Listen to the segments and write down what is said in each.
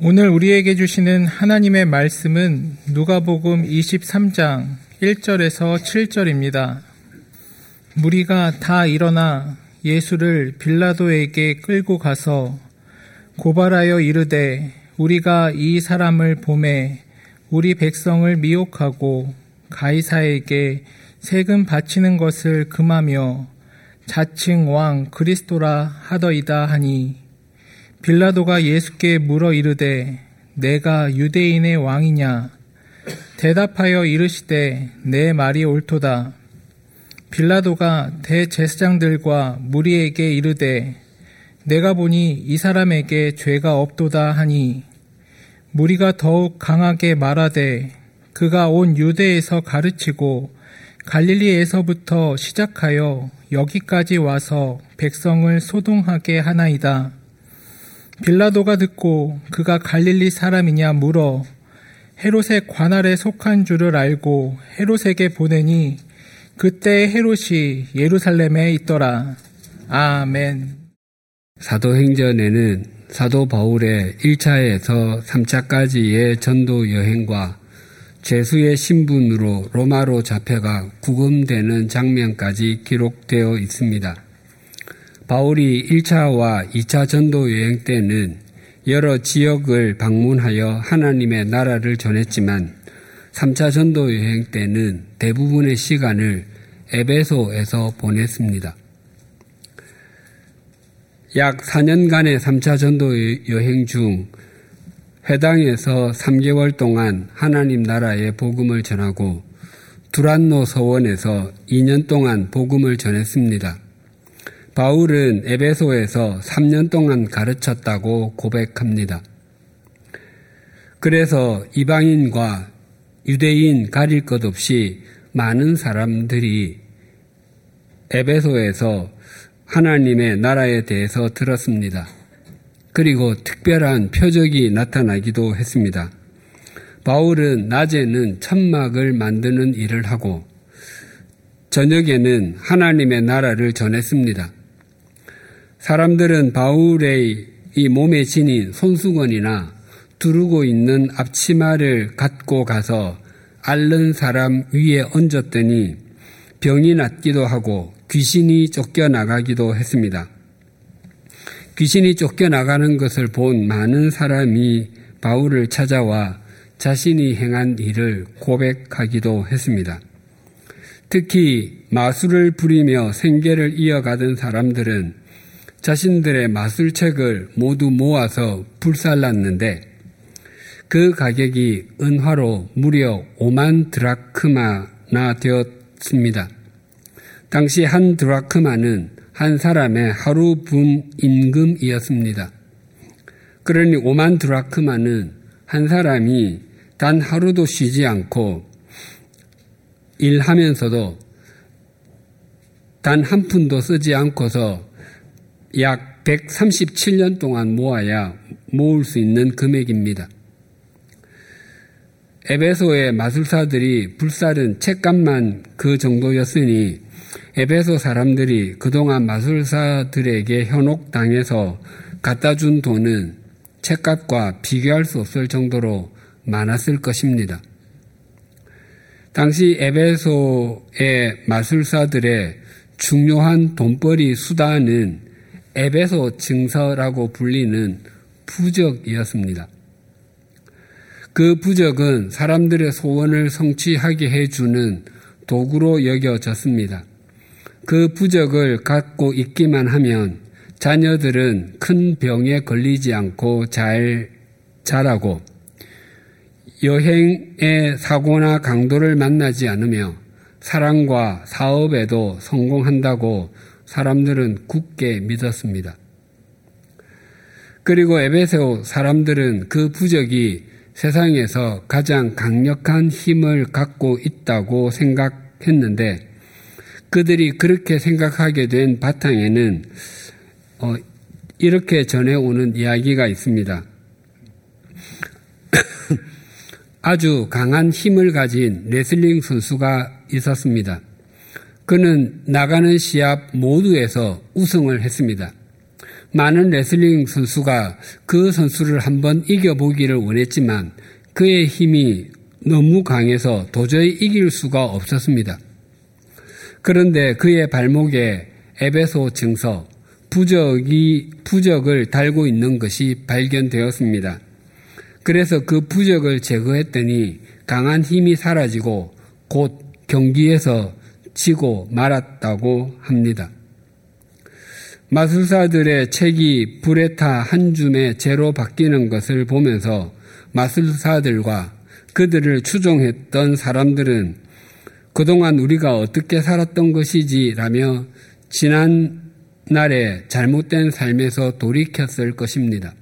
오늘 우리에게 주시는 하나님의 말씀은 누가복음 23장 1절에서 7절입니다. 무리가 다 일어나 예수를 빌라도에게 끌고 가서 고발하여 이르되 우리가 이 사람을 봄에 우리 백성을 미혹하고 가이사에게 세금 바치는 것을 금하며 자칭 왕 그리스도라 하더이다 하니 빌라도가 예수께 물어 이르되 내가 유대인의 왕이냐 대답하여 이르시되 내 말이 옳도다 빌라도가 대제사장들과 무리에게 이르되 내가 보니 이 사람에게 죄가 없도다 하니 무리가 더욱 강하게 말하되 그가 온 유대에서 가르치고 갈릴리에서부터 시작하여 여기까지 와서 백성을 소동하게 하나이다. 빌라도가 듣고 그가 갈릴리 사람이냐 물어 헤롯의 관할에 속한 줄을 알고 헤롯에게 보내니 그때 헤롯이 예루살렘에 있더라. 아멘. 사도행전에는 사도 바울의 1차에서 3차까지의 전도 여행과 제수의 신분으로 로마로 잡혀가 구금되는 장면까지 기록되어 있습니다. 바울이 1차와 2차 전도 여행 때는 여러 지역을 방문하여 하나님의 나라를 전했지만 3차 전도 여행 때는 대부분의 시간을 에베소에서 보냈습니다. 약 4년간의 3차 전도 여행 중 회당에서 3개월 동안 하나님 나라의 복음을 전하고 두란노 서원에서 2년 동안 복음을 전했습니다. 바울은 에베소에서 3년 동안 가르쳤다고 고백합니다. 그래서 이방인과 유대인 가릴 것 없이 많은 사람들이 에베소에서 하나님의 나라에 대해서 들었습니다. 그리고 특별한 표적이 나타나기도 했습니다. 바울은 낮에는 천막을 만드는 일을 하고 저녁에는 하나님의 나라를 전했습니다. 사람들은 바울의 이 몸에 지닌 손수건이나 두르고 있는 앞치마를 갖고 가서 앓는 사람 위에 얹었더니 병이 낫기도 하고 귀신이 쫓겨나가기도 했습니다. 귀신이 쫓겨나가는 것을 본 많은 사람이 바울을 찾아와 자신이 행한 일을 고백하기도 했습니다. 특히 마술을 부리며 생계를 이어가던 사람들은 자신들의 마술책을 모두 모아서 불살랐는데 그 가격이 은화로 무려 5만 드라크마나 되었습니다. 당시 한 드라크마는 한 사람의 하루 분 임금이었습니다. 그러니 5만 드라크마는 한 사람이 단 하루도 쉬지 않고 일하면서도 단 한 푼도 쓰지 않고서 약 137년 동안 모아야 모을 수 있는 금액입니다. 에베소의 마술사들이 불살은 책값만 그 정도였으니 에베소 사람들이 그동안 마술사들에게 현혹당해서 갖다 준 돈은 책값과 비교할 수 없을 정도로 많았을 것입니다. 당시 에베소의 마술사들의 중요한 돈벌이 수단은 에베소 증서라고 불리는 부적이었습니다. 그 부적은 사람들의 소원을 성취하게 해주는 도구로 여겨졌습니다. 그 부적을 갖고 있기만 하면 자녀들은 큰 병에 걸리지 않고 잘 자라고 여행의 사고나 강도를 만나지 않으며 사랑과 사업에도 성공한다고 사람들은 굳게 믿었습니다. 그리고 에베소 사람들은 그 부적이 세상에서 가장 강력한 힘을 갖고 있다고 생각했는데 그들이 그렇게 생각하게 된 바탕에는 어, 이렇게 전해오는 이야기가 있습니다. 아주 강한 힘을 가진 레슬링 선수가 있었습니다. 그는 나가는 시합 모두에서 우승을 했습니다. 많은 레슬링 선수가 그 선수를 한번 이겨보기를 원했지만 그의 힘이 너무 강해서 도저히 이길 수가 없었습니다. 그런데 그의 발목에 에베소 증서, 부적이, 부적을 달고 있는 것이 발견되었습니다. 그래서 그 부적을 제거했더니 강한 힘이 사라지고 곧 경기에서 지고 말았다고 합니다. 마술사들의 책이 불에 타 한 줌의 재로 바뀌는 것을 보면서 마술사들과 그들을 추종했던 사람들은 그동안 우리가 어떻게 살았던 것이지 라며 지난 날에 잘못된 삶에서 돌이켰을 것입니다.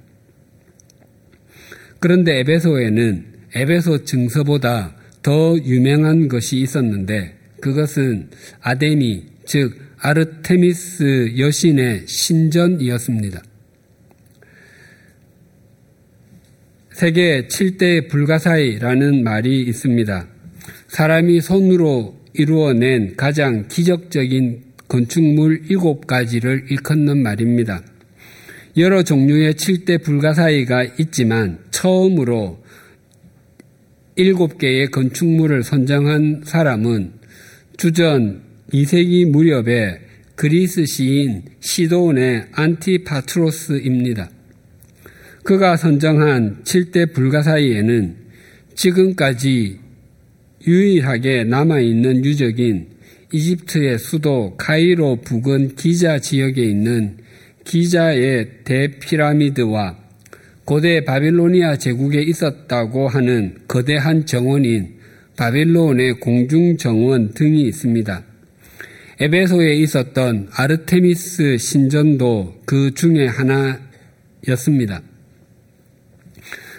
그런데 에베소에는 에베소 증서보다 더 유명한 것이 있었는데 그것은 아데미, 즉 아르테미스 여신의 신전이었습니다. 세계 7대 불가사의라는 말이 있습니다. 사람이 손으로 이루어낸 가장 기적적인 건축물 7가지를 일컫는 말입니다. 여러 종류의 7대 불가사의가 있지만 처음으로 7개의 건축물을 선정한 사람은 주전 2세기 무렵에 그리스 시인 시도온의 안티파트로스입니다. 그가 선정한 7대 불가사의에는 지금까지 유일하게 남아있는 유적인 이집트의 수도 카이로 부근 기자 지역에 있는 기자의 대피라미드와 고대 바빌로니아 제국에 있었다고 하는 거대한 정원인 바빌론의 공중정원 등이 있습니다. 에베소에 있었던 아르테미스 신전도 그 중에 하나였습니다.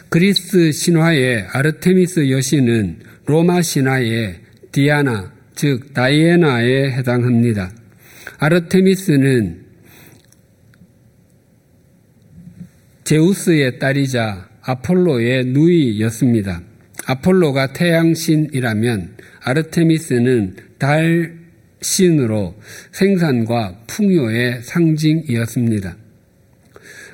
그리스 신화의 아르테미스 여신은 로마 신화의 디아나, 즉 다이애나에 해당합니다. 아르테미스는 제우스의 딸이자 아폴로의 누이였습니다. 아폴로가 태양신이라면 아르테미스는 달 신으로 생산과 풍요의 상징이었습니다.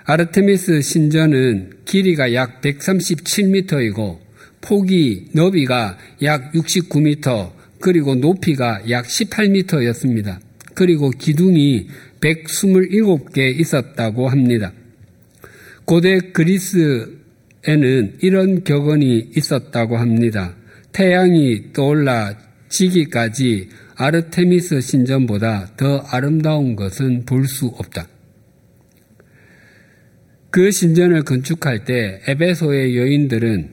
아르테미스 신전은 길이가 약 137m이고 폭이 너비가 약 69m 그리고 높이가 약 18m였습니다. 그리고 기둥이 127개 있었다고 합니다. 고대 그리스 에는 이런 격언이 있었다고 합니다. 태양이 떠올라 지기까지 아르테미스 신전보다 더 아름다운 것은 볼 수 없다. 그 신전을 건축할 때 에베소의 여인들은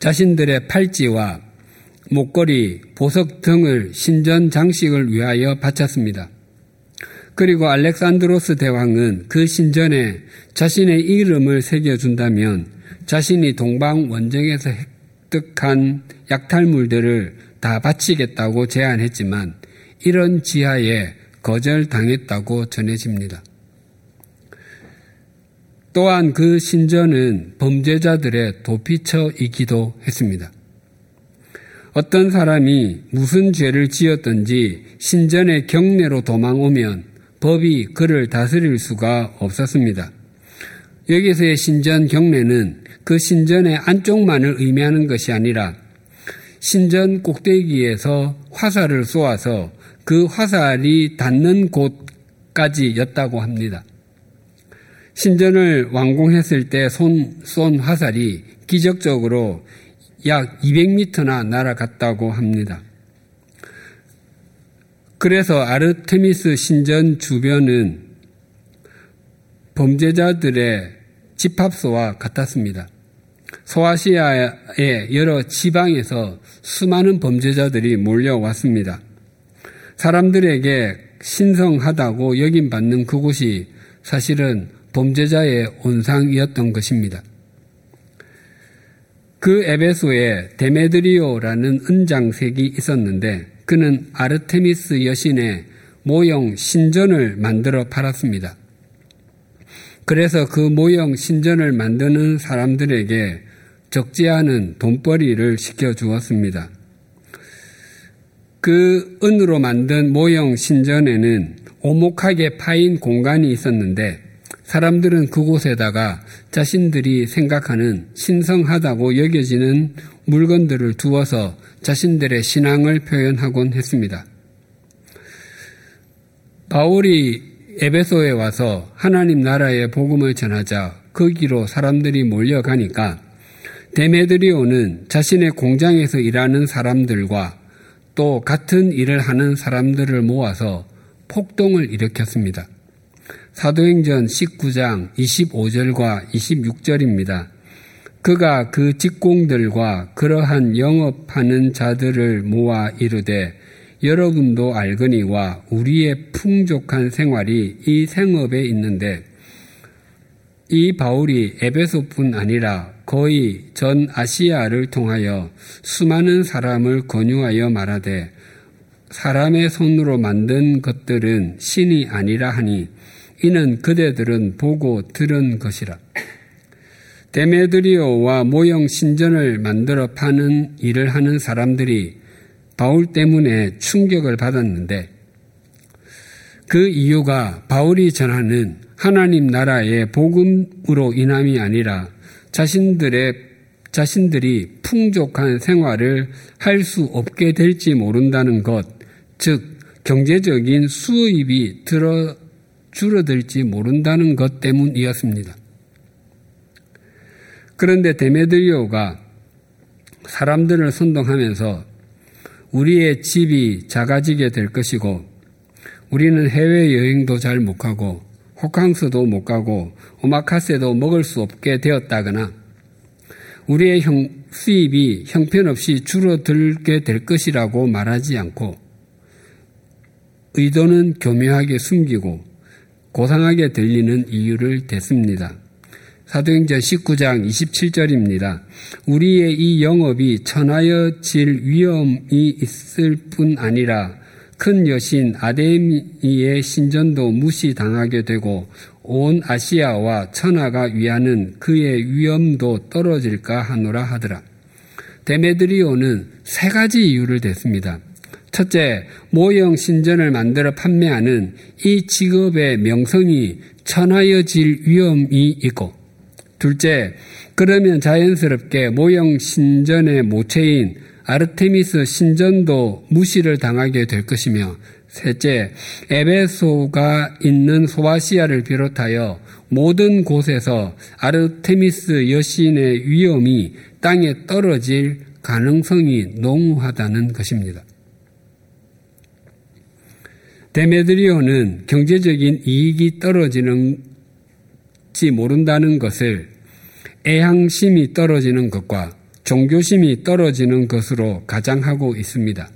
자신들의 팔찌와 목걸이, 보석 등을 신전 장식을 위하여 바쳤습니다. 그리고 알렉산드로스 대왕은 그 신전에 자신의 이름을 새겨준다면 자신이 동방 원정에서 획득한 약탈물들을 다 바치겠다고 제안했지만 이런 지하에 거절당했다고 전해집니다. 또한 그 신전은 범죄자들의 도피처이기도 했습니다. 어떤 사람이 무슨 죄를 지었든지 신전의 경내로 도망오면 법이 그를 다스릴 수가 없었습니다. 여기서의 신전 경례는 그 신전의 안쪽만을 의미하는 것이 아니라 신전 꼭대기에서 화살을 쏘아서 그 화살이 닿는 곳까지였다고 합니다. 신전을 완공했을 때쏜 화살이 기적적으로 약 200m나 날아갔다고 합니다. 그래서 아르테미스 신전 주변은 범죄자들의 집합소와 같았습니다. 소아시아의 여러 지방에서 수많은 범죄자들이 몰려왔습니다. 사람들에게 신성하다고 여김받는 그곳이 사실은 범죄자의 온상이었던 것입니다. 그 에베소에 데메드리오라는 은장색이 있었는데 그는 아르테미스 여신의 모형 신전을 만들어 팔았습니다. 그래서 그 모형 신전을 만드는 사람들에게 적지 않은 돈벌이를 시켜주었습니다. 그 은으로 만든 모형 신전에는 오목하게 파인 공간이 있었는데 사람들은 그곳에다가 자신들이 생각하는 신성하다고 여겨지는 물건들을 두어서 자신들의 신앙을 표현하곤 했습니다. 바울이 에베소에 와서 하나님 나라의 복음을 전하자 거기로 사람들이 몰려가니까 데메드리오는 자신의 공장에서 일하는 사람들과 또 같은 일을 하는 사람들을 모아서 폭동을 일으켰습니다. 사도행전 19장 25절과 26절입니다. 그가 그 직공들과 그러한 영업하는 자들을 모아 이르되 여러분도 알거니와 우리의 풍족한 생활이 이 생업에 있는데 이 바울이 에베소뿐 아니라 거의 전 아시아를 통하여 수많은 사람을 권유하여 말하되 사람의 손으로 만든 것들은 신이 아니라 하니 이는 그대들은 보고 들은 것이라. 데메드리오와 모형 신전을 만들어 파는 일을 하는 사람들이 바울 때문에 충격을 받았는데 그 이유가 바울이 전하는 하나님 나라의 복음으로 인함이 아니라 자신들의 자신들이 풍족한 생활을 할 수 없게 될지 모른다는 것, 즉 경제적인 수입이 들어 줄어들지 모른다는 것 때문이었습니다. 그런데 데메드리오가 사람들을 선동하면서 우리의 집이 작아지게 될 것이고 우리는 해외여행도 잘 못 가고 호캉스도 못 가고 오마카세도 먹을 수 없게 되었다거나 우리의 형, 수입이 형편없이 줄어들게 될 것이라고 말하지 않고 의도는 교묘하게 숨기고 고상하게 들리는 이유를 댔습니다. 사도행전 19장 27절입니다. 우리의 이 영업이 천하여 질 위험이 있을 뿐 아니라 큰 여신 아데미의 신전도 무시당하게 되고 온 아시아와 천하가 위하는 그의 위험도 떨어질까 하노라 하더라. 데메드리오는 세 가지 이유를 댔습니다. 첫째, 모형 신전을 만들어 판매하는 이 직업의 명성이 천하여질 위험이 있고, 둘째, 그러면 자연스럽게 모형 신전의 모체인 아르테미스 신전도 무시를 당하게 될 것이며, 셋째, 에베소가 있는 소아시아를 비롯하여 모든 곳에서 아르테미스 여신의 위험이 땅에 떨어질 가능성이 농후하다는 것입니다. 데메드리오는 경제적인 이익이 떨어지는지 모른다는 것을 애향심이 떨어지는 것과 종교심이 떨어지는 것으로 가장하고 있습니다.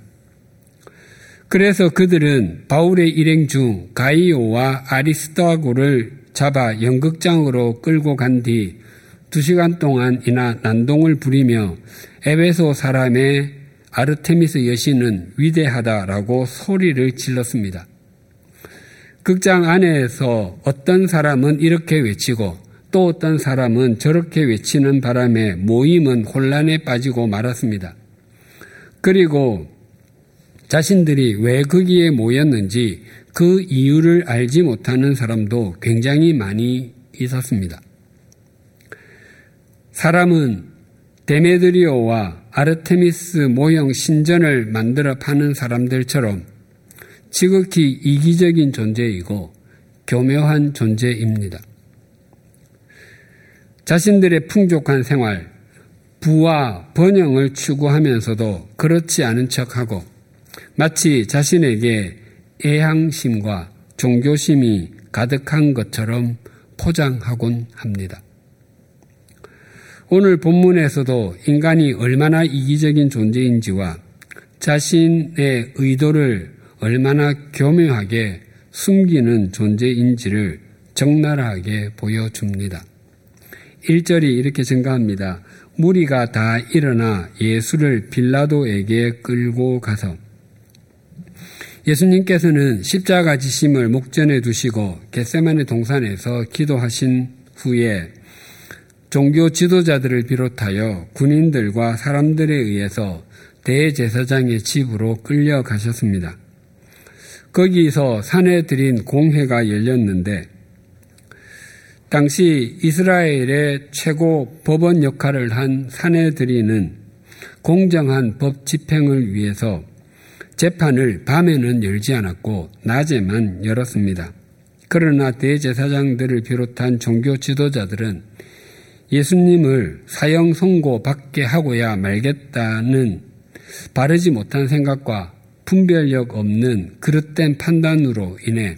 그래서 그들은 바울의 일행 중 가이오와 아리스토아고를 잡아 연극장으로 끌고 간 뒤 두 시간 동안이나 난동을 부리며 에베소 사람의 아르테미스 여신은 위대하다라고 소리를 질렀습니다. 극장 안에서 어떤 사람은 이렇게 외치고 또 어떤 사람은 저렇게 외치는 바람에 모임은 혼란에 빠지고 말았습니다. 그리고 자신들이 왜 거기에 모였는지 그 이유를 알지 못하는 사람도 굉장히 많이 있었습니다. 사람은 데메드리오와 아르테미스 모형 신전을 만들어 파는 사람들처럼 지극히 이기적인 존재이고 교묘한 존재입니다. 자신들의 풍족한 생활, 부와 번영을 추구하면서도 그렇지 않은 척하고 마치 자신에게 애향심과 종교심이 가득한 것처럼 포장하곤 합니다. 오늘 본문에서도 인간이 얼마나 이기적인 존재인지와 자신의 의도를 얼마나 교묘하게 숨기는 존재인지를 적나라하게 보여줍니다. 1절이 이렇게 증가합니다. 무리가 다 일어나 예수를 빌라도에게 끌고 가서 예수님께서는 십자가 지심을 목전에 두시고 겟세만의 동산에서 기도하신 후에 종교 지도자들을 비롯하여 군인들과 사람들에 의해서 대제사장의 집으로 끌려가셨습니다. 거기서 산에 들인 공회가 열렸는데 당시 이스라엘의 최고 법원 역할을 한 사내들이는 공정한 법 집행을 위해서 재판을 밤에는 열지 않았고 낮에만 열었습니다. 그러나 대제사장들을 비롯한 종교 지도자들은 예수님을 사형 선고 받게 하고야 말겠다는 바르지 못한 생각과 분별력 없는 그릇된 판단으로 인해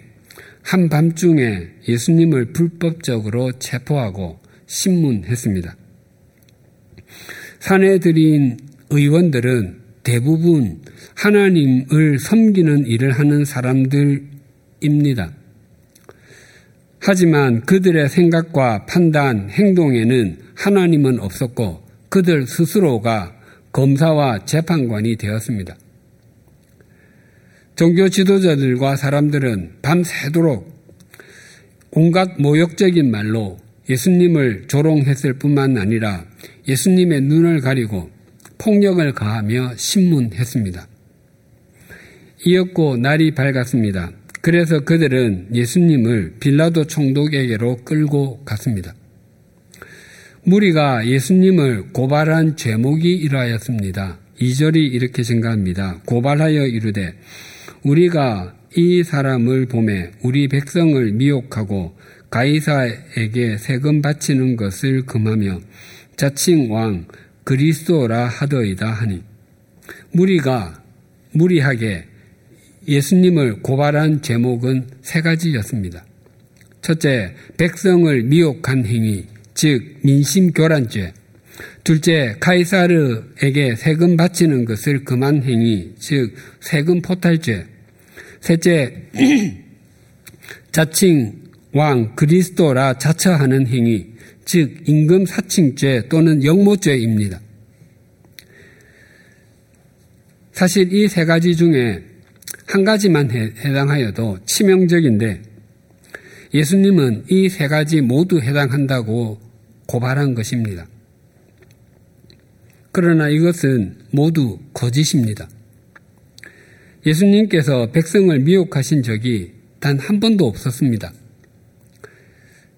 한밤중에 예수님을 불법적으로 체포하고 신문했습니다. 사내들인 의원들은 대부분 하나님을 섬기는 일을 하는 사람들입니다. 하지만 그들의 생각과 판단, 행동에는 하나님은 없었고 그들 스스로가 검사와 재판관이 되었습니다. 종교 지도자들과 사람들은 밤새도록 온갖 모욕적인 말로 예수님을 조롱했을 뿐만 아니라 예수님의 눈을 가리고 폭력을 가하며 신문했습니다. 이었고 날이 밝았습니다. 그래서 그들은 예수님을 빌라도 총독에게로 끌고 갔습니다. 무리가 예수님을 고발한 죄목이 이러하였습니다. 2절이 이렇게 증가합니다. 고발하여 이르되 우리가 이 사람을 보매 우리 백성을 미혹하고 가이사에게 세금 바치는 것을 금하며 자칭 왕 그리스도라 하더이다 하니 무리가 무리하게 예수님을 고발한 제목은 세 가지였습니다. 첫째, 백성을 미혹한 행위, 즉 민심 교란죄. 둘째, 카이사르에게 세금 바치는 것을 금한 행위, 즉 세금 포탈죄. 셋째, 자칭 왕 그리스도라 자처하는 행위, 즉 임금 사칭죄 또는 영모죄입니다. 사실 이 세 가지 중에 한 가지만 해당하여도 치명적인데 예수님은 이 세 가지 모두 해당한다고 고발한 것입니다. 그러나 이것은 모두 거짓입니다. 예수님께서 백성을 미혹하신 적이 단 한 번도 없었습니다.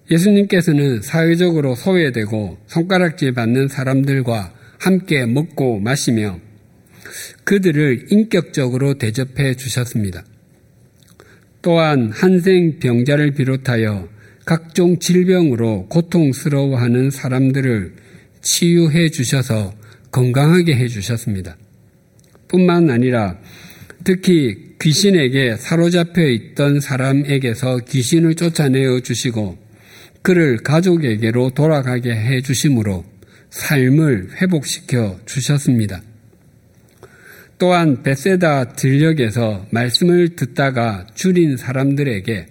예수님께서는 사회적으로 소외되고 손가락질 받는 사람들과 함께 먹고 마시며 그들을 인격적으로 대접해 주셨습니다. 또한 한생 병자를 비롯하여 각종 질병으로 고통스러워하는 사람들을 치유해 주셔서 건강하게 해 주셨습니다. 뿐만 아니라 특히 귀신에게 사로잡혀 있던 사람에게서 귀신을 쫓아내어 주시고 그를 가족에게로 돌아가게 해 주심으로 삶을 회복시켜 주셨습니다. 또한 베세다 들녘에서 말씀을 듣다가 줄인 사람들에게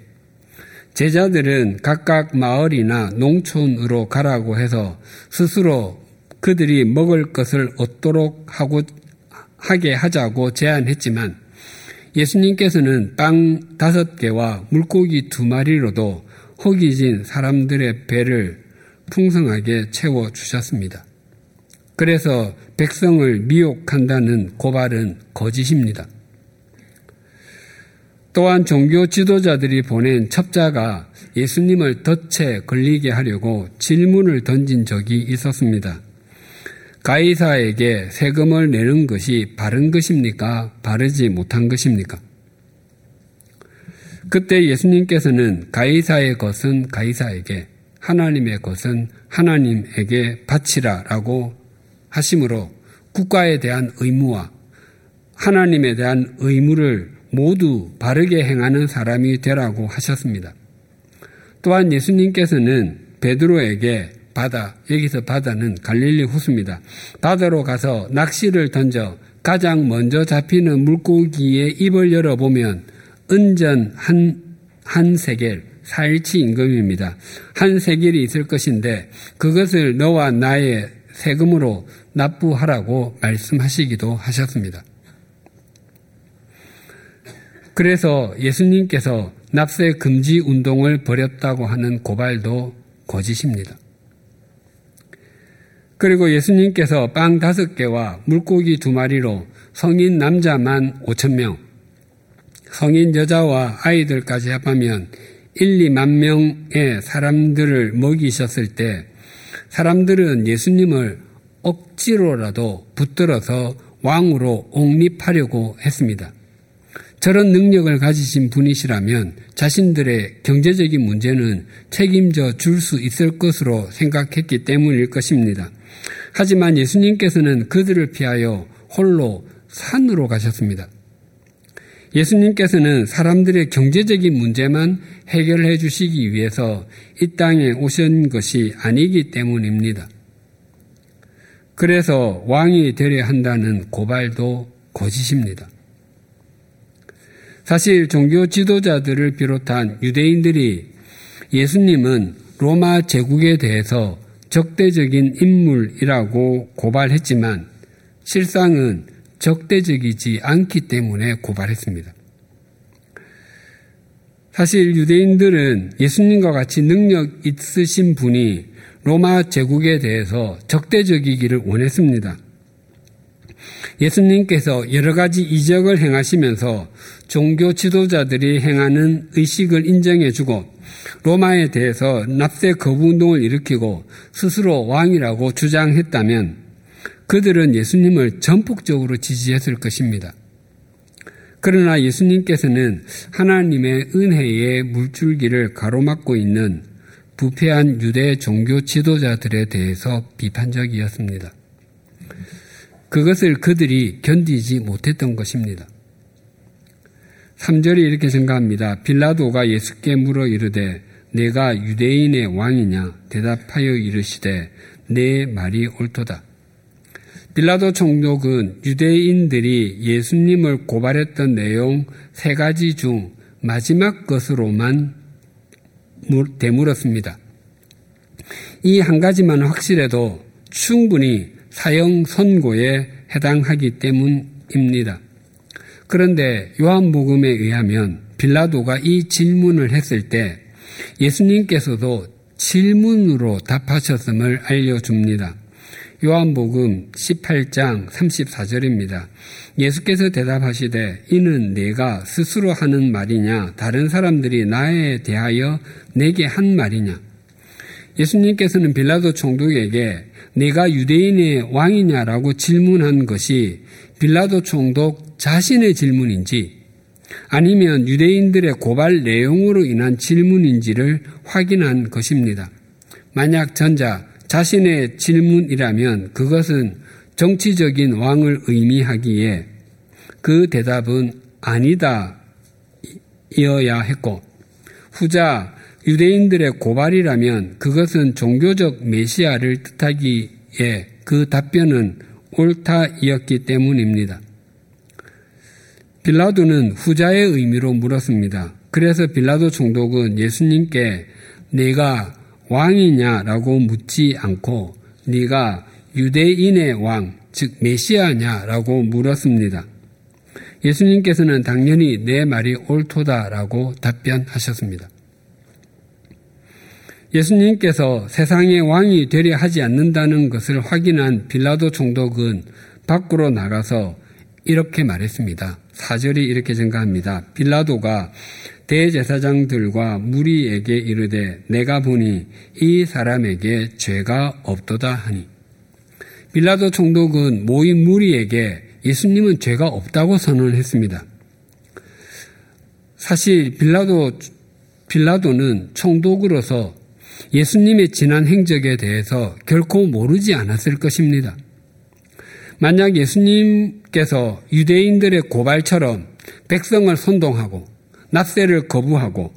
제자들은 각각 마을이나 농촌으로 가라고 해서 스스로 그들이 먹을 것을 얻도록 하고 하게 하자고 제안했지만 예수님께서는 빵 다섯 개와 물고기 두 마리로도 허기진 사람들의 배를 풍성하게 채워 주셨습니다. 그래서 백성을 미혹한다는 고발은 거짓입니다. 또한 종교 지도자들이 보낸 첩자가 예수님을 덫에 걸리게 하려고 질문을 던진 적이 있었습니다. 가이사에게 세금을 내는 것이 바른 것입니까? 바르지 못한 것입니까? 그때 예수님께서는 가이사의 것은 가이사에게, 하나님의 것은 하나님에게 바치라 라고 하심으로 국가에 대한 의무와 하나님에 대한 의무를 모두 바르게 행하는 사람이 되라고 하셨습니다. 또한 예수님께서는 베드로에게 바다, 여기서 바다는 갈릴리 호수입니다. 바다로 가서 낚시를 던져 가장 먼저 잡히는 물고기의 입을 열어보면 은전 한, 한 세겔, 사일치 임금입니다. 한 세겔이 있을 것인데 그것을 너와 나의 세금으로 납부하라고 말씀하시기도 하셨습니다. 그래서 예수님께서 납세 금지 운동을 벌였다고 하는 고발도 거짓입니다. 그리고 예수님께서 빵 다섯 개와 물고기 두 마리로 성인 남자만 오천 명, 성인 여자와 아이들까지 합하면 1, 2만 명의 사람들을 먹이셨을 때 사람들은 예수님을 억지로라도 붙들어서 왕으로 옹립하려고 했습니다. 저런 능력을 가지신 분이시라면 자신들의 경제적인 문제는 책임져 줄 수 있을 것으로 생각했기 때문일 것입니다. 하지만 예수님께서는 그들을 피하여 홀로 산으로 가셨습니다. 예수님께서는 사람들의 경제적인 문제만 해결해 주시기 위해서 이 땅에 오신 것이 아니기 때문입니다. 그래서 왕이 되려 한다는 고발도 거짓입니다. 사실 종교 지도자들을 비롯한 유대인들이 예수님은 로마 제국에 대해서 적대적인 인물이라고 고발했지만 실상은 적대적이지 않기 때문에 고발했습니다. 사실 유대인들은 예수님과 같이 능력 있으신 분이 로마 제국에 대해서 적대적이기를 원했습니다. 예수님께서 여러 가지 이적을 행하시면서 종교 지도자들이 행하는 의식을 인정해주고 로마에 대해서 납세 거부 운동을 일으키고 스스로 왕이라고 주장했다면 그들은 예수님을 전폭적으로 지지했을 것입니다. 그러나 예수님께서는 하나님의 은혜의 물줄기를 가로막고 있는 부패한 유대 종교 지도자들에 대해서 비판적이었습니다. 그것을 그들이 견디지 못했던 것입니다. 3절이 이렇게 생각합니다. 빌라도가 예수께 물어 이르되 내가 유대인의 왕이냐 대답하여 이르시되 내 말이 옳도다. 빌라도 총독은 유대인들이 예수님을 고발했던 내용 세 가지 중 마지막 것으로만 되물었습니다. 이 한 가지만 확실해도 충분히 사형 선고에 해당하기 때문입니다. 그런데 요한복음에 의하면 빌라도가 이 질문을 했을 때 예수님께서도 질문으로 답하셨음을 알려줍니다. 요한복음 18장 34절입니다. 예수께서 대답하시되 이는 내가 스스로 하는 말이냐 다른 사람들이 나에 대하여 내게 한 말이냐 예수님께서는 빌라도 총독에게 네가 유대인의 왕이냐라고 질문한 것이 빌라도 총독 자신의 질문인지 아니면 유대인들의 고발 내용으로 인한 질문인지를 확인한 것입니다. 만약 전자 자신의 질문이라면 그것은 정치적인 왕을 의미하기에 그 대답은 아니다 이어야 했고 후자 유대인들의 고발이라면 그것은 종교적 메시아를 뜻하기에 그 답변은 옳다이었기 때문입니다. 빌라도는 후자의 의미로 물었습니다. 그래서 빌라도 총독은 예수님께 내가 왕이냐라고 묻지 않고 네가 유대인의 왕, 즉 메시아냐라고 물었습니다. 예수님께서는 당연히 내 말이 옳도다라고 답변하셨습니다. 예수님께서 세상의 왕이 되려 하지 않는다는 것을 확인한 빌라도 총독은 밖으로 나가서 이렇게 말했습니다. 사절이 이렇게 증가합니다. 빌라도가 대제사장들과 무리에게 이르되 내가 보니 이 사람에게 죄가 없도다 하니 빌라도 총독은 모인 무리에게 예수님은 죄가 없다고 선언했습니다. 사실 빌라도 빌라도는 총독으로서 예수님의 지난 행적에 대해서 결코 모르지 않았을 것입니다. 만약 예수님께서 유대인들의 고발처럼 백성을 선동하고 납세를 거부하고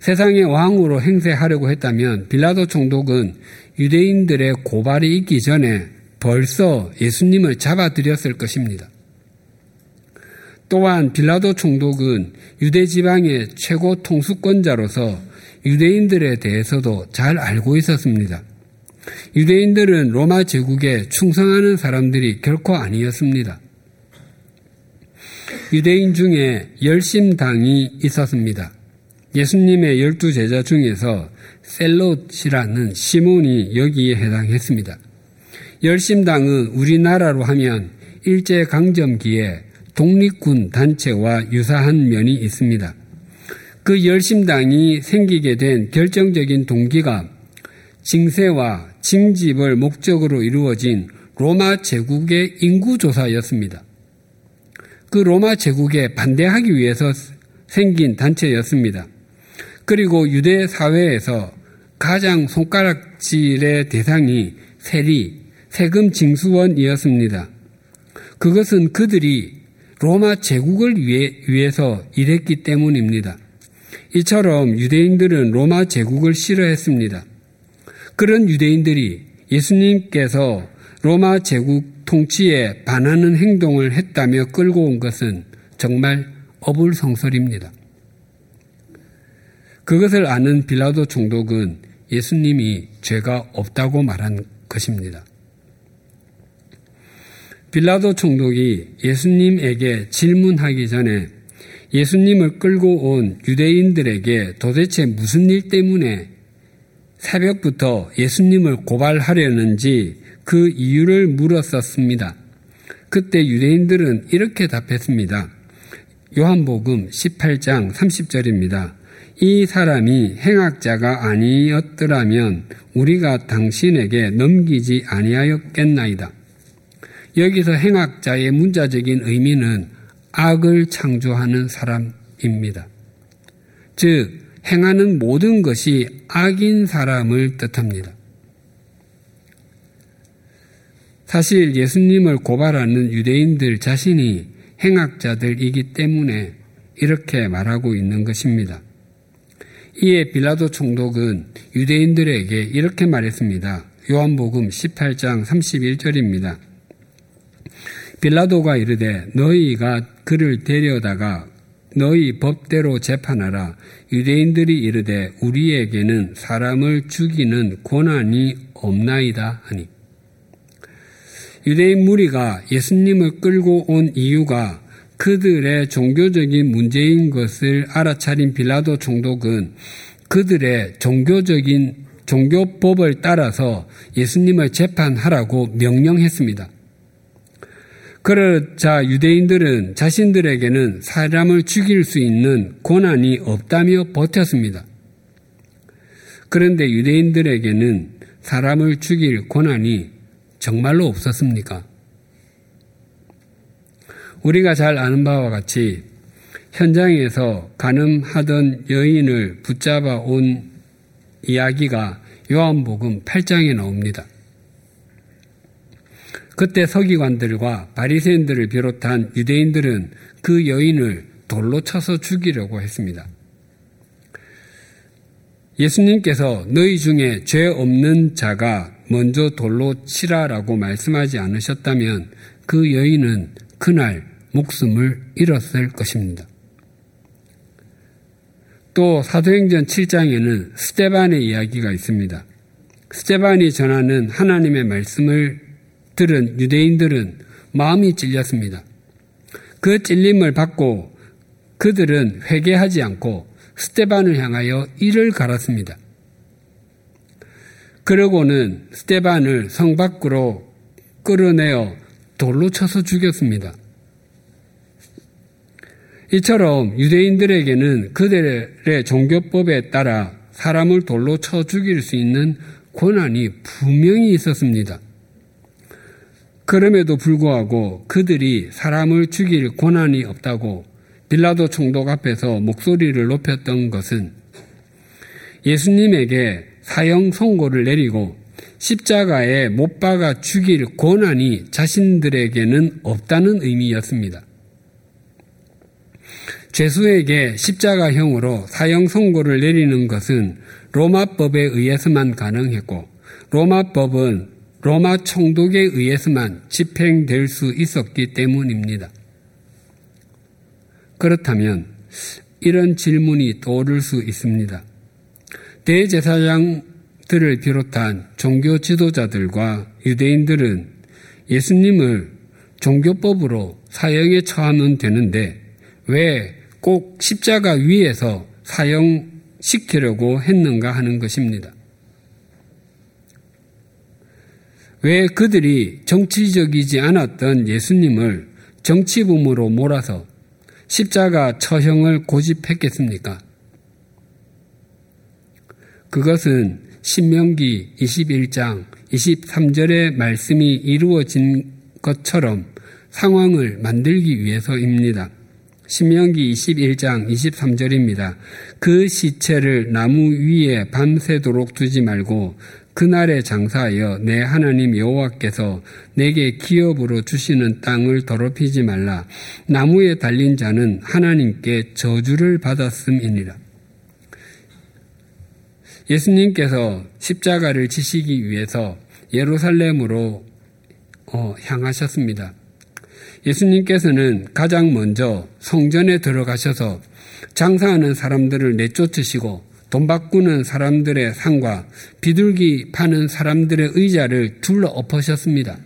세상의 왕으로 행세하려고 했다면 빌라도 총독은 유대인들의 고발이 있기 전에 벌써 예수님을 잡아들였을 것입니다. 또한 빌라도 총독은 유대 지방의 최고 통수권자로서 유대인들에 대해서도 잘 알고 있었습니다. 유대인들은 로마 제국에 충성하는 사람들이 결코 아니었습니다. 유대인 중에 열심당이 있었습니다. 예수님의 열두 제자 중에서 셀롯이라는 시몬이 여기에 해당했습니다. 열심당은 우리나라로 하면 일제강점기에 독립군 단체와 유사한 면이 있습니다. 그 열심당이 생기게 된 결정적인 동기가 징세와 징집을 목적으로 이루어진 로마 제국의 인구조사였습니다. 그 로마 제국에 반대하기 위해서 생긴 단체였습니다. 그리고 유대 사회에서 가장 손가락질의 대상이 세리, 세금 징수원이었습니다. 그것은 그들이 로마 제국을 위해, 위해서 일했기 때문입니다. 이처럼 유대인들은 로마 제국을 싫어했습니다. 그런 유대인들이 예수님께서 로마 제국 통치에 반하는 행동을 했다며 끌고 온 것은 정말 어불성설입니다. 그것을 아는 빌라도 총독은 예수님이 죄가 없다고 말한 것입니다. 빌라도 총독이 예수님에게 질문하기 전에 예수님을 끌고 온 유대인들에게 도대체 무슨 일 때문에 새벽부터 예수님을 고발하려는지 그 이유를 물었었습니다. 그때 유대인들은 이렇게 답했습니다. 요한복음 18장 30절입니다. 이 사람이 행악자가 아니었더라면 우리가 당신에게 넘기지 아니하였겠나이다. 여기서 행악자의 문자적인 의미는 악을 창조하는 사람입니다. 즉, 행하는 모든 것이 악인 사람을 뜻합니다. 사실 예수님을 고발하는 유대인들 자신이 행악자들이기 때문에 이렇게 말하고 있는 것입니다. 이에 빌라도 총독은 유대인들에게 이렇게 말했습니다. 요한복음 18장 31절입니다. 빌라도가 이르되 너희가 그를 데려다가 너희 법대로 재판하라. 유대인들이 이르되 우리에게는 사람을 죽이는 권한이 없나이다 하니. 유대인 무리가 예수님을 끌고 온 이유가 그들의 종교적인 문제인 것을 알아차린 빌라도 총독은 그들의 종교적인 종교법을 따라서 예수님을 재판하라고 명령했습니다. 그러자 유대인들은 자신들에게는 사람을 죽일 수 있는 권한이 없다며 버텼습니다. 그런데 유대인들에게는 사람을 죽일 권한이 정말로 없었습니까? 우리가 잘 아는 바와 같이 현장에서 가늠하던 여인을 붙잡아 온 이야기가 요한복음 8장에 나옵니다. 그때 서기관들과 바리새인들을 비롯한 유대인들은 그 여인을 돌로 쳐서 죽이려고 했습니다. 예수님께서 너희 중에 죄 없는 자가 먼저 돌로 치라라고 말씀하지 않으셨다면 그 여인은 그날 목숨을 잃었을 것입니다. 또 사도행전 7장에는 스테반의 이야기가 있습니다. 스테반이 전하는 하나님의 말씀을 들은 유대인들은 마음이 찔렸습니다. 그 찔림을 받고 그들은 회개하지 않고 스테반을 향하여 이를 갈았습니다. 그러고는 스테반을 성 밖으로 끌어내어 돌로 쳐서 죽였습니다. 이처럼 유대인들에게는 그들의 종교법에 따라 사람을 돌로 쳐 죽일 수 있는 권한이 분명히 있었습니다. 그럼에도 불구하고 그들이 사람을 죽일 권한이 없다고 빌라도 총독 앞에서 목소리를 높였던 것은 예수님에게 사형 선고를 내리고 십자가에 못 박아 죽일 권한이 자신들에게는 없다는 의미였습니다. 죄수에게 십자가형으로 사형 선고를 내리는 것은 로마법에 의해서만 가능했고 로마법은 로마 총독에 의해서만 집행될 수 있었기 때문입니다. 그렇다면 이런 질문이 떠오를 수 있습니다. 대제사장들을 비롯한 종교 지도자들과 유대인들은 예수님을 종교법으로 사형에 처하면 되는데 왜 꼭 십자가 위에서 사형시키려고 했는가 하는 것입니다. 왜 그들이 정치적이지 않았던 예수님을 정치범으로 몰아서 십자가 처형을 고집했겠습니까? 그것은 신명기 21장 23절의 말씀이 이루어진 것처럼 상황을 만들기 위해서입니다. 신명기 21장 23절입니다. 그 시체를 나무 위에 밤새도록 두지 말고 그날에 장사하여 내 하나님 여호와께서 내게 기업으로 주시는 땅을 더럽히지 말라. 나무에 달린 자는 하나님께 저주를 받았음이니라. 예수님께서 십자가를 지시기 위해서 예루살렘으로 어, 향하셨습니다. 예수님께서는 가장 먼저 성전에 들어가셔서 장사하는 사람들을 내쫓으시고 돈 바꾸는 사람들의 상과 비둘기 파는 사람들의 의자를 둘러 엎으셨습니다.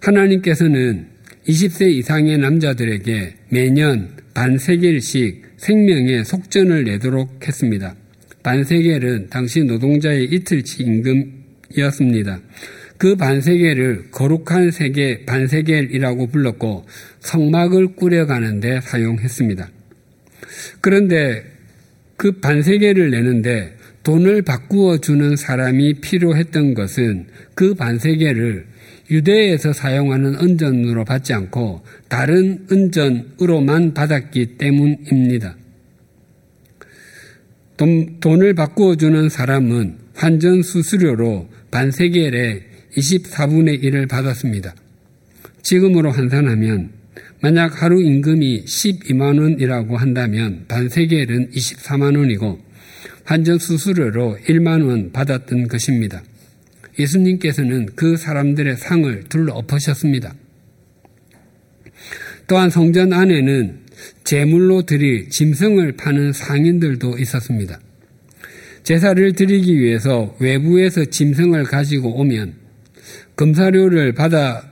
하나님께서는 20세 이상의 남자들에게 매년 반세겔씩 생명의 속전을 내도록 했습니다. 반세겔은 당시 노동자의 이틀치 임금이었습니다. 그 반세겔을 거룩한 세계 반세겔이라고 불렀고 성막을 꾸려가는데 사용했습니다. 그런데 그 반세계를 내는데 돈을 바꾸어 주는 사람이 필요했던 것은 그 반세계를 유대에서 사용하는 은전으로 받지 않고 다른 은전으로만 받았기 때문입니다. 돈, 돈을 바꾸어 주는 사람은 환전 수수료로 반세겔의 24분의 1을 받았습니다. 지금으로 환산하면 만약 하루 임금이 12만 원이라고 한다면 반세겔은 24만 원이고 환전 수수료로 1만 원 받았던 것입니다. 예수님께서는 그 사람들의 상을 둘러 엎으셨습니다. 또한 성전 안에는 제물로 드릴 짐승을 파는 상인들도 있었습니다. 제사를 드리기 위해서 외부에서 짐승을 가지고 오면 검사료를 받아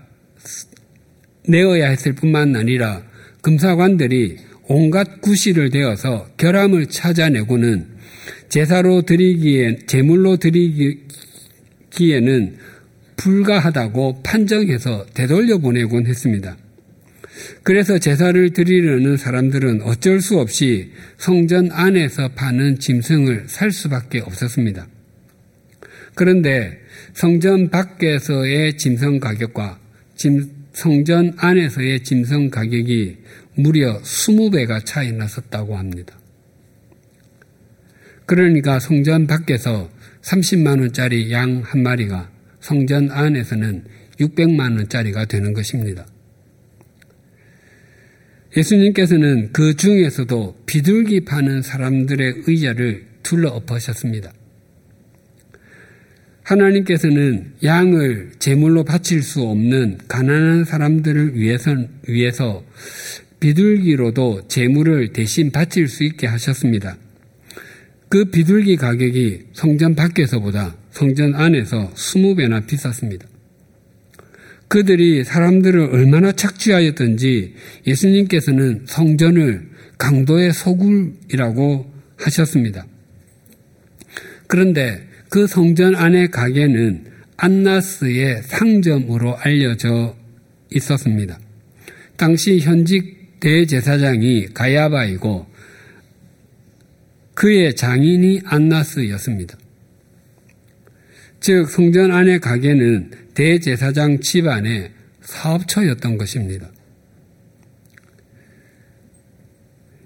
내어야 했을 뿐만 아니라 금사관들이 온갖 구실을 대어서 결함을 찾아내고는 제사로 드리기에 제물로 드리기 에는 불가하다고 판정해서 되돌려 보내곤 했습니다. 그래서 제사를 드리려는 사람들은 어쩔 수 없이 성전 안에서 파는 짐승을 살 수밖에 없었습니다. 그런데 성전 밖에서의 짐승 가격과 짐, 성전 안에서의 짐승 가격이 무려 20배가 차이 났었다고 합니다. 그러니까 성전 밖에서 30만 원짜리 양 한 마리가 성전 안에서는 600만 원짜리가 되는 것입니다. 예수님께서는 그 중에서도 비둘기 파는 사람들의 의자를 둘러 엎으셨습니다. 하나님께서는 양을 제물로 바칠 수 없는 가난한 사람들을 위해서, 위해서 비둘기로도 제물을 대신 바칠 수 있게 하셨습니다. 그 비둘기 가격이 성전 밖에서보다 성전 안에서 20배나 비쌌습니다. 그들이 사람들을 얼마나 착취하였던지 예수님께서는 성전을 강도의 소굴이라고 하셨습니다. 그런데 그 성전 안의 가게는 안나스의 상점으로 알려져 있었습니다. 당시 현직 대제사장이 가야바이고 그의 장인이 안나스였습니다. 즉 성전 안의 가게는 대제사장 집안의 사업처였던 것입니다.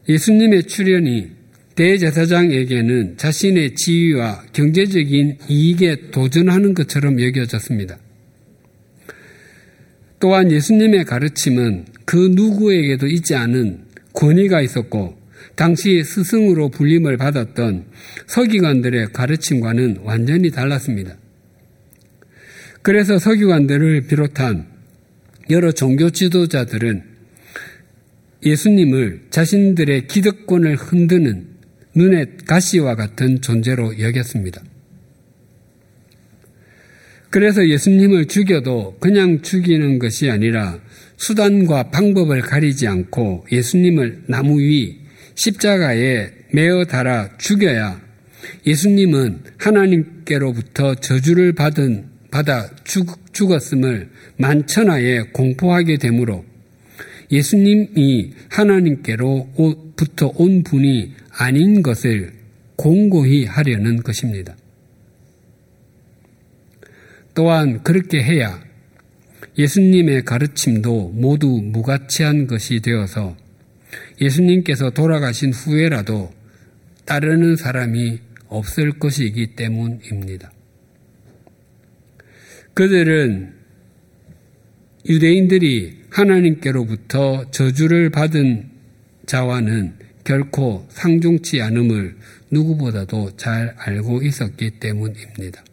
예수님의 출현이 대제사장에게는 자신의 지위와 경제적인 이익에 도전하는 것처럼 여겨졌습니다. 또한 예수님의 가르침은 그 누구에게도 있지 않은 권위가 있었고 당시 스승으로 불림을 받았던 서기관들의 가르침과는 완전히 달랐습니다. 그래서 서기관들을 비롯한 여러 종교 지도자들은 예수님을 자신들의 기득권을 흔드는 눈의 가시와 같은 존재로 여겼습니다. 그래서 예수님을 죽여도 그냥 죽이는 것이 아니라 수단과 방법을 가리지 않고 예수님을 나무 위 십자가에 매어 달아 죽여야 예수님은 하나님께로부터 저주를 받은 받아 죽, 죽었음을 만천하에 공포하게 되므로 예수님이 하나님께로부터 온 분이 아닌 것을 공고히 하려는 것입니다. 또한 그렇게 해야 예수님의 가르침도 모두 무가치한 것이 되어서 예수님께서 돌아가신 후에라도 따르는 사람이 없을 것이기 때문입니다. 그들은 유대인들이 하나님께로부터 저주를 받은 자와는 결코 상중치 않음을 누구보다도 잘 알고 있었기 때문입니다.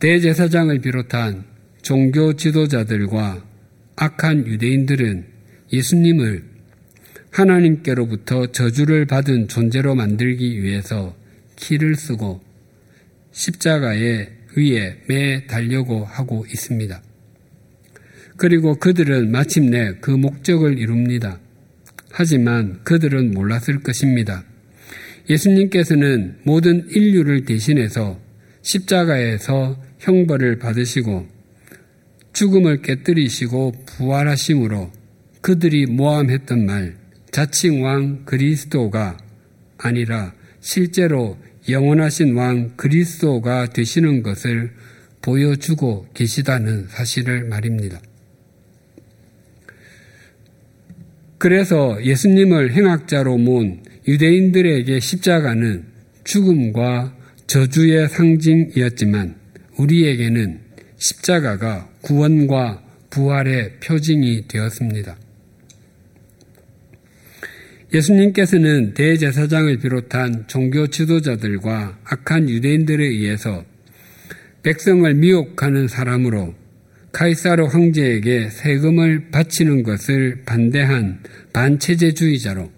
대제사장을 비롯한 종교 지도자들과 악한 유대인들은 예수님을 하나님께로부터 저주를 받은 존재로 만들기 위해서 키를 쓰고 십자가에 위에 매 달려고 하고 있습니다. 그리고 그들은 마침내 그 목적을 이룹니다. 하지만 그들은 몰랐을 것입니다. 예수님께서는 모든 인류를 대신해서 십자가에서 형벌을 받으시고 죽음을 깨뜨리시고 부활하심으로 그들이 모함했던 말 자칭 왕 그리스도가 아니라 실제로 영원하신 왕 그리스도가 되시는 것을 보여주고 계시다는 사실을 말입니다. 그래서 예수님을 행악자로 모은 유대인들에게 십자가는 죽음과 저주의 상징이었지만 우리에게는 십자가가 구원과 부활의 표징이 되었습니다. 예수님께서는 대제사장을 비롯한 종교 지도자들과 악한 유대인들에 의해서 백성을 미혹하는 사람으로 카이사르 황제에게 세금을 바치는 것을 반대한 반체제주의자로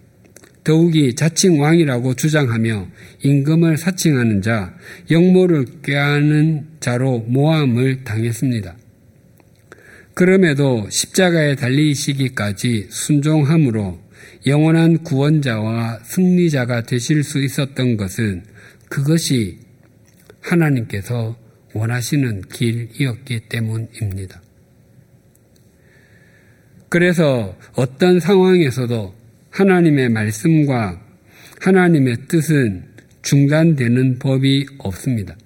더욱이 자칭 왕이라고 주장하며 임금을 사칭하는 자, 영모를 꾀하는 자로 모함을 당했습니다. 그럼에도 십자가에 달리시기까지 순종함으로 영원한 구원자와 승리자가 되실 수 있었던 것은 그것이 하나님께서 원하시는 길이었기 때문입니다. 그래서 어떤 상황에서도 하나님의 말씀과 하나님의 뜻은 중단되는 법이 없습니다.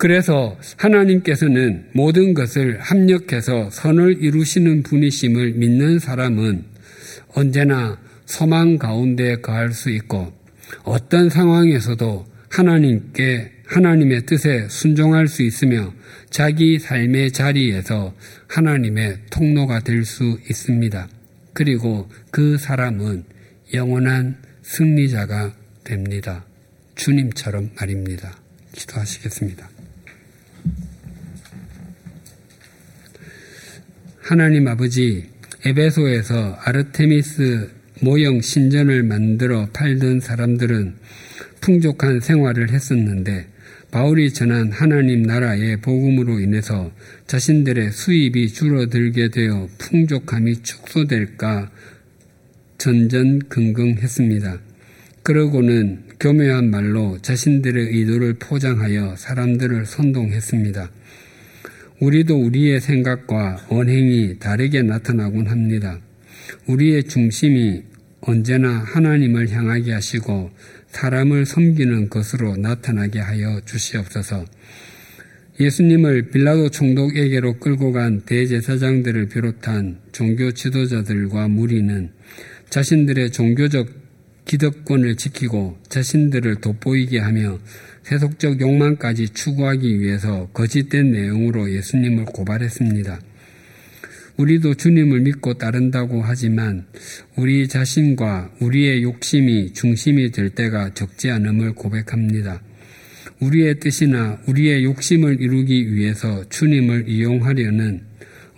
그래서 하나님께서는 모든 것을 합력해서 선을 이루시는 분이심을 믿는 사람은 언제나 소망 가운데 거할 수 있고 어떤 상황에서도 하나님께 하나님의 뜻에 순종할 수 있으며 자기 삶의 자리에서 하나님의 통로가 될 수 있습니다. 그리고 그 사람은 영원한 승리자가 됩니다. 주님처럼 말입니다. 기도하시겠습니다. 하나님 아버지, 에베소에서 아르테미스 모형 신전을 만들어 팔던 사람들은 풍족한 생활을 했었는데 바울이 전한 하나님 나라의 복음으로 인해서 자신들의 수입이 줄어들게 되어 풍족함이 축소될까 전전긍긍했습니다. 그러고는 교묘한 말로 자신들의 의도를 포장하여 사람들을 선동했습니다. 우리도 우리의 생각과 언행이 다르게 나타나곤 합니다. 우리의 중심이 언제나 하나님을 향하게 하시고 사람을 섬기는 것으로 나타나게 하여 주시옵소서. 예수님을 빌라도 총독에게로 끌고 간 대제사장들을 비롯한 종교 지도자들과 무리는 자신들의 종교적 기득권을 지키고 자신들을 돋보이게 하며 세속적 욕망까지 추구하기 위해서 거짓된 내용으로 예수님을 고발했습니다. 우리도 주님을 믿고 따른다고 하지만 우리 자신과 우리의 욕심이 중심이 될 때가 적지 않음을 고백합니다. 우리의 뜻이나 우리의 욕심을 이루기 위해서 주님을 이용하려는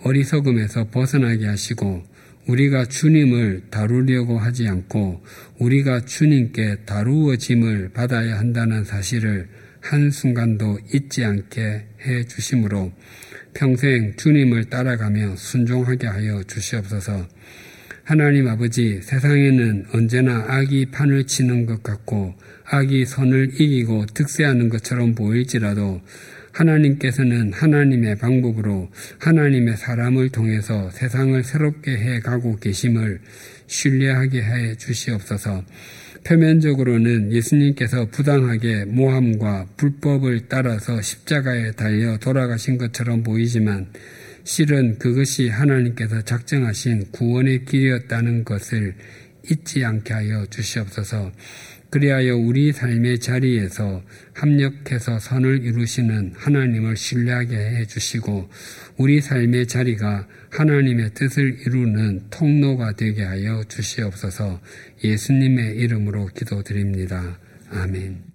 어리석음에서 벗어나게 하시고 우리가 주님을 다루려고 하지 않고 우리가 주님께 다루어짐을 받아야 한다는 사실을 한순간도 잊지 않게 해 주심으로 평생 주님을 따라가며 순종하게 하여 주시옵소서. 하나님 아버지, 세상에는 언제나 악이 판을 치는 것 같고 악이 선을 이기고 득세하는 것처럼 보일지라도 하나님께서는 하나님의 방법으로 하나님의 사람을 통해서 세상을 새롭게 해 가고 계심을 신뢰하게 해 주시옵소서. 표면적으로는 예수님께서 부당하게 모함과 불법을 따라서 십자가에 달려 돌아가신 것처럼 보이지만 실은 그것이 하나님께서 작정하신 구원의 길이었다는 것을 잊지 않게 하여 주시옵소서. 그리하여 우리 삶의 자리에서 합력해서 선을 이루시는 하나님을 신뢰하게 해 주시고 우리 삶의 자리가 하나님의 뜻을 이루는 통로가 되게 하여 주시옵소서 예수님의 이름으로 기도드립니다. 아멘.